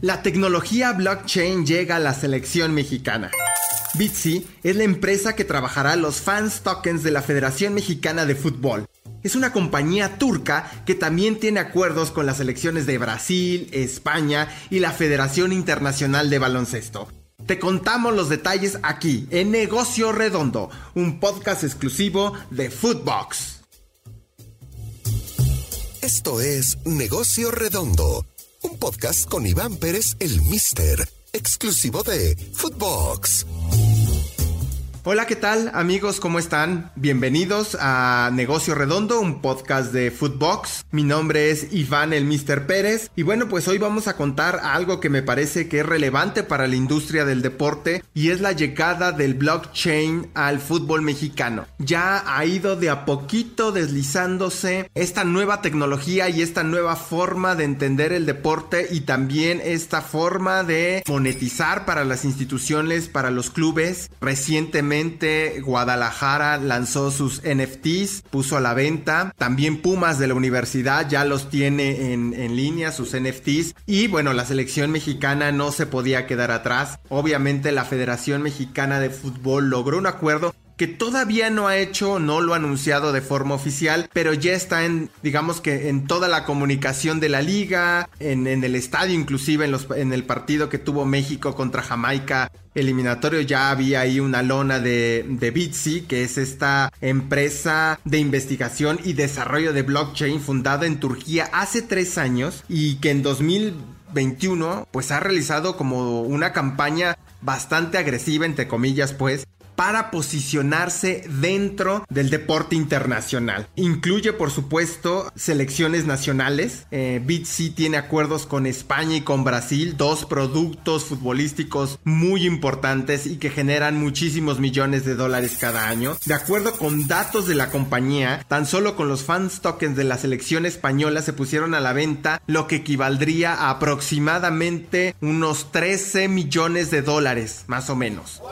La tecnología blockchain llega a la selección mexicana. Bitsy es la empresa que trabajará los fans tokens de la Federación Mexicana de Fútbol. Es una compañía turca que también tiene acuerdos con las selecciones de Brasil, España y la Federación Internacional de Baloncesto. Te contamos los detalles aquí, en Negocio Redondo, un podcast exclusivo de Footbox. Esto es Negocio Redondo un podcast con Iván Pérez, el Mister, exclusivo de Footbox. Hola, ¿qué tal amigos? ¿Cómo están? Bienvenidos a Negocio Redondo, un podcast de Footbox. Mi nombre es Iván el Mr. Pérez y bueno, pues hoy vamos a contar algo que me parece que es relevante para la industria del deporte y es la llegada del blockchain al fútbol mexicano. Ya ha ido de a poquito deslizándose esta nueva tecnología y esta nueva forma de entender el deporte y también esta forma de monetizar para las instituciones, para los clubes. Recientemente Guadalajara lanzó sus NFTs, puso a la venta. También Pumas de la universidad ya los tiene en, en línea, sus NFTs. Y bueno, la selección mexicana no se podía quedar atrás. Obviamente la Federación Mexicana de Fútbol logró un acuerdo que todavía no ha hecho, no lo ha anunciado de forma oficial, pero ya está en, digamos que en toda la comunicación de la liga, en, el estadio, inclusive en, el partido que tuvo México contra Jamaica eliminatorio ya había ahí una lona de, de Bitsy, que es esta empresa de investigación y desarrollo de blockchain fundada en Turquía hace tres años y que en 2021 pues ha realizado como una campaña bastante agresiva entre comillas pues para posicionarse dentro del deporte internacional. Incluye, por supuesto, selecciones nacionales. Eh, tiene acuerdos con España y con Brasil, dos productos futbolísticos muy importantes y que generan muchísimos millones de dólares cada año. De acuerdo con datos de la compañía, tan solo con los fans tokens de la selección española se pusieron a la venta lo que equivaldría a aproximadamente unos 13 millones de dólares, más o menos.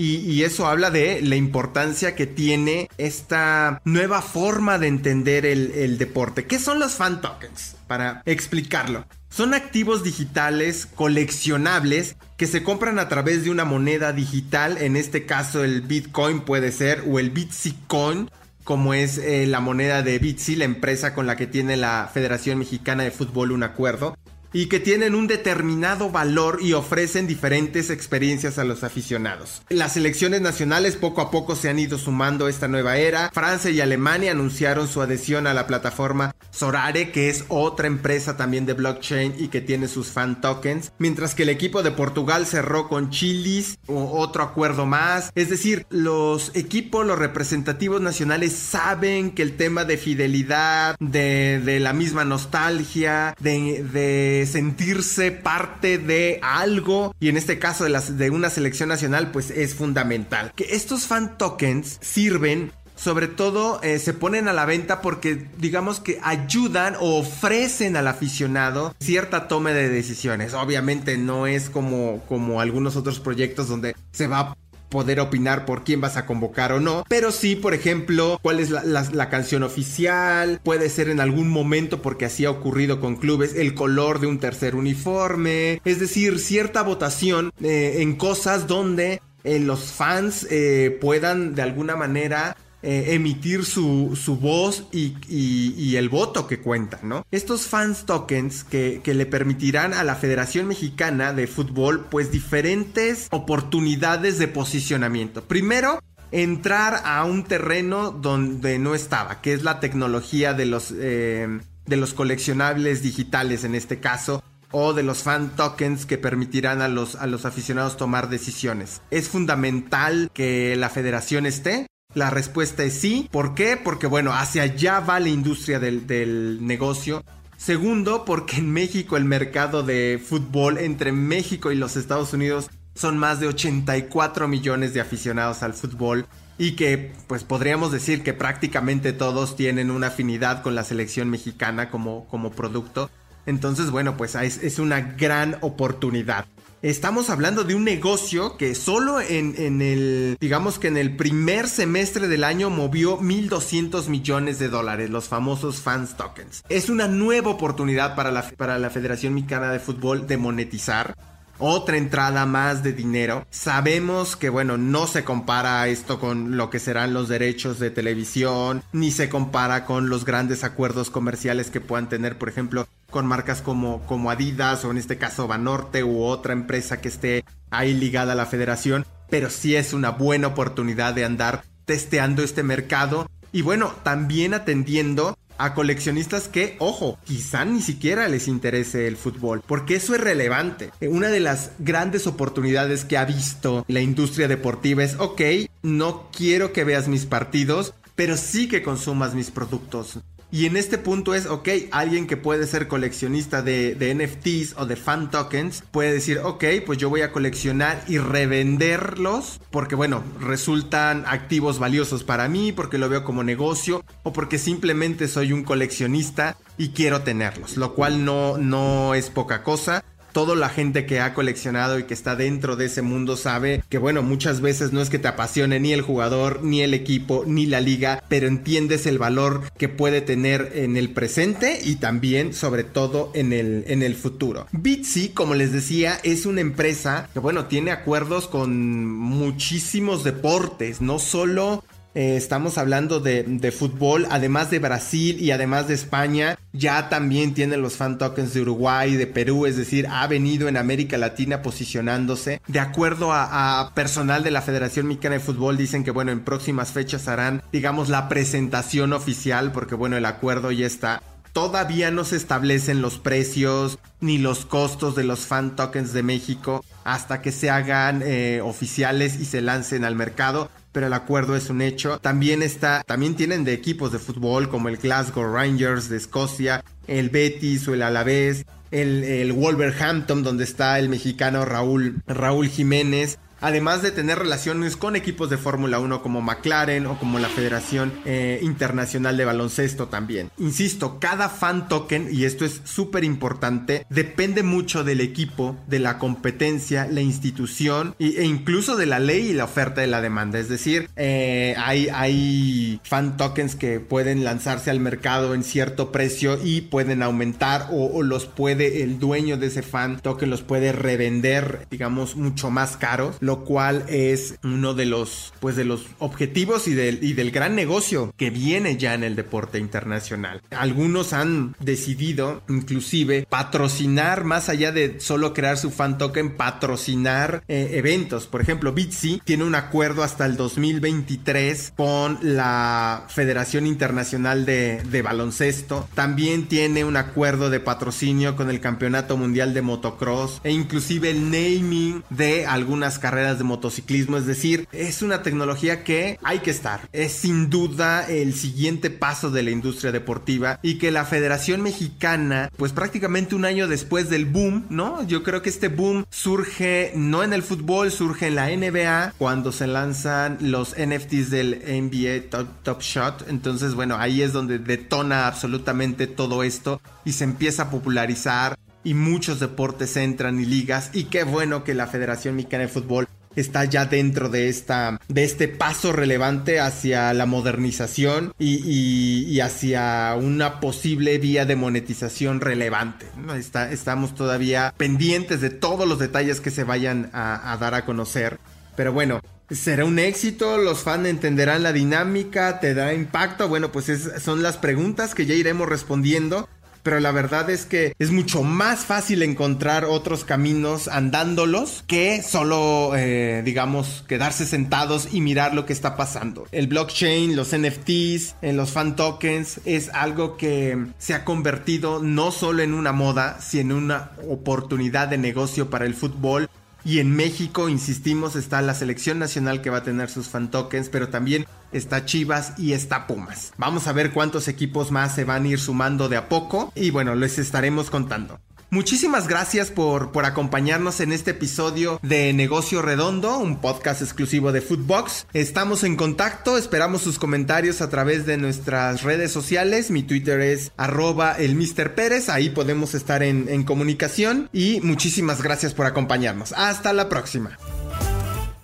Y, eso habla de la importancia que tiene esta nueva forma de entender el, deporte. ¿Qué son los fan tokens? Para explicarlo. Son activos digitales coleccionables que se compran a través de una moneda digital, en este caso el Bitcoin puede ser, o el Bitcoin, como es eh, la moneda de Bitsy, la empresa con la que tiene la Federación Mexicana de Fútbol un acuerdo y que tienen un determinado valor y ofrecen diferentes experiencias a los aficionados. Las selecciones nacionales poco a poco se han ido sumando a esta nueva era. Francia y Alemania anunciaron su adhesión a la plataforma Sorare, que es otra empresa también de blockchain y que tiene sus fan tokens, mientras que el equipo de Portugal cerró con Chilis otro acuerdo más. Es decir, los equipos, los representativos nacionales saben que el tema de fidelidad, de, la misma nostalgia, de, sentirse parte de algo y en este caso de, de una selección nacional pues es fundamental. Que estos fan tokens sirven sobre todo eh, se ponen a la venta porque digamos que ayudan o ofrecen al aficionado cierta toma de decisiones. Obviamente no es como, como algunos otros proyectos donde se va poder opinar por quién vas a convocar o no, pero sí, por ejemplo, cuál es la, canción oficial, puede ser en algún momento, porque así ha ocurrido con clubes, el color de un tercer uniforme, es decir, cierta votación eh, en cosas donde eh, los fans eh, puedan de alguna manera eh, emitir su, voz y, el voto que cuenta, ¿no? Estos fans tokens que, le permitirán a la Federación Mexicana de Fútbol pues diferentes oportunidades de posicionamiento. Primero, entrar a un terreno donde no estaba, que es la tecnología de los, eh, de los coleccionables digitales en este caso, o de los fan tokens que permitirán a los, a los aficionados tomar decisiones. Es fundamental que la federación esté la respuesta es sí. ¿Por qué? Porque bueno, hacia allá va la industria del, negocio. Segundo, porque en México el mercado de fútbol entre México y los Estados Unidos son más de 84 millones de aficionados al fútbol y que pues podríamos decir que prácticamente todos tienen una afinidad con la selección mexicana como, como producto. Entonces bueno pues es, es una gran oportunidad. Estamos hablando de un negocio que solo en, en, el, digamos que en el primer semestre del año movió 1.200 millones de dólares, los famosos fans tokens. Es una nueva oportunidad para la, para la Federación Mexicana de Fútbol de monetizar otra entrada más de dinero. Sabemos que, bueno, no se compara esto con lo que serán los derechos de televisión, ni se compara con los grandes acuerdos comerciales que puedan tener, por ejemplo, con marcas como, como Adidas o en este caso Banorte u otra empresa que esté ahí ligada a la federación, pero sí es una buena oportunidad de andar testeando este mercado y bueno, también atendiendo a coleccionistas que, ojo, quizá ni siquiera les interese el fútbol, porque eso es relevante. Una de las grandes oportunidades que ha visto la industria deportiva es, ok, no quiero que veas mis partidos, pero sí que consumas mis productos. Y en este punto es, ok, alguien que puede ser coleccionista de, NFTs o de fan tokens puede decir, ok, pues yo voy a coleccionar y revenderlos porque, bueno, resultan activos valiosos para mí, porque lo veo como negocio o porque simplemente soy un coleccionista y quiero tenerlos, lo cual no, no es poca cosa toda la gente que ha coleccionado y que está dentro de ese mundo sabe que bueno, muchas veces no es que te apasione ni el jugador, ni el equipo, ni la liga, pero entiendes el valor que puede tener en el presente y también sobre todo en el, en el futuro. Bitsy, como les decía, es una empresa que bueno, tiene acuerdos con muchísimos deportes, no solo eh, estamos hablando de, fútbol, además de Brasil y además de España, ya también tiene los fan tokens de Uruguay, de Perú, es decir, ha venido en América Latina posicionándose. De acuerdo a, a personal de la Federación Mexicana de Fútbol, dicen que bueno, en próximas fechas harán, digamos, la presentación oficial, porque bueno, el acuerdo ya está todavía no se establecen los precios ni los costos de los fan tokens de México hasta que se hagan eh, oficiales y se lancen al mercado pero el acuerdo es un hecho. También está, también tienen de equipos de fútbol como el Glasgow Rangers de Escocia, el Betis o el Alavés, el, el Wolverhampton donde está el mexicano Raúl, Raúl Jiménez además de tener relaciones con equipos de Fórmula 1 como McLaren o como la Federación eh, Internacional de Baloncesto también. Insisto, cada fan token, y esto es súper importante, depende mucho del equipo, de la competencia, la institución e incluso de la ley y la oferta de la demanda. Es decir, eh, hay, fan tokens que pueden lanzarse al mercado en cierto precio y pueden aumentar o, o los puede el dueño de ese fan token los puede revender, digamos, mucho más caros lo cual es uno de los, pues de los objetivos y del, y del gran negocio que viene ya en el deporte internacional. Algunos han decidido inclusive patrocinar más allá de solo crear su fan token, patrocinar eh, eventos. Por ejemplo, Bitsy tiene un acuerdo hasta el 2023 con la Federación Internacional de, de Baloncesto. También tiene un acuerdo de patrocinio con el Campeonato Mundial de Motocross e inclusive el naming de algunas carreras de motociclismo. Es decir, es una tecnología que hay que estar. Es sin duda el siguiente paso de la industria deportiva y que la Federación Mexicana, pues prácticamente un año después del boom, ¿no? Yo creo que este boom surge no en el fútbol, surge en la NBA cuando se lanzan los NFTs del NBA Top, Top Shot. Entonces, bueno, ahí es donde detona absolutamente todo esto y se empieza a popularizar y muchos deportes entran y ligas y qué bueno que la Federación Mexicana de Fútbol está ya dentro de esta de este paso relevante hacia la modernización y, hacia una posible vía de monetización relevante. Está, estamos todavía pendientes de todos los detalles que se vayan a, dar a conocer. Pero bueno, ¿Será un éxito? ¿Los fans entenderán la dinámica? ¿Te da impacto? Bueno, pues son las preguntas que ya iremos respondiendo pero la verdad es que es mucho más fácil encontrar otros caminos andándolos que solo, eh, digamos, quedarse sentados y mirar lo que está pasando. El blockchain, los NFTs, en los fan tokens es algo que se ha convertido no solo en una moda, sino en una oportunidad de negocio para el fútbol y en México, insistimos, está la selección nacional que va a tener sus fan tokens, pero también está Chivas y está Pumas. Vamos a ver cuántos equipos más se van a ir sumando de a poco y bueno, les estaremos contando. Muchísimas gracias por, por acompañarnos en este episodio de Negocio Redondo, un podcast exclusivo de Footbox. Estamos en contacto, esperamos sus comentarios a través de nuestras redes sociales. Mi Twitter es arroba el Mr. Ahí podemos estar en, en comunicación y muchísimas gracias por acompañarnos. Hasta la próxima.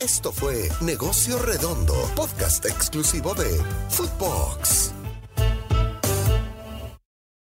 Esto fue Negocio Redondo, podcast exclusivo de Footbox.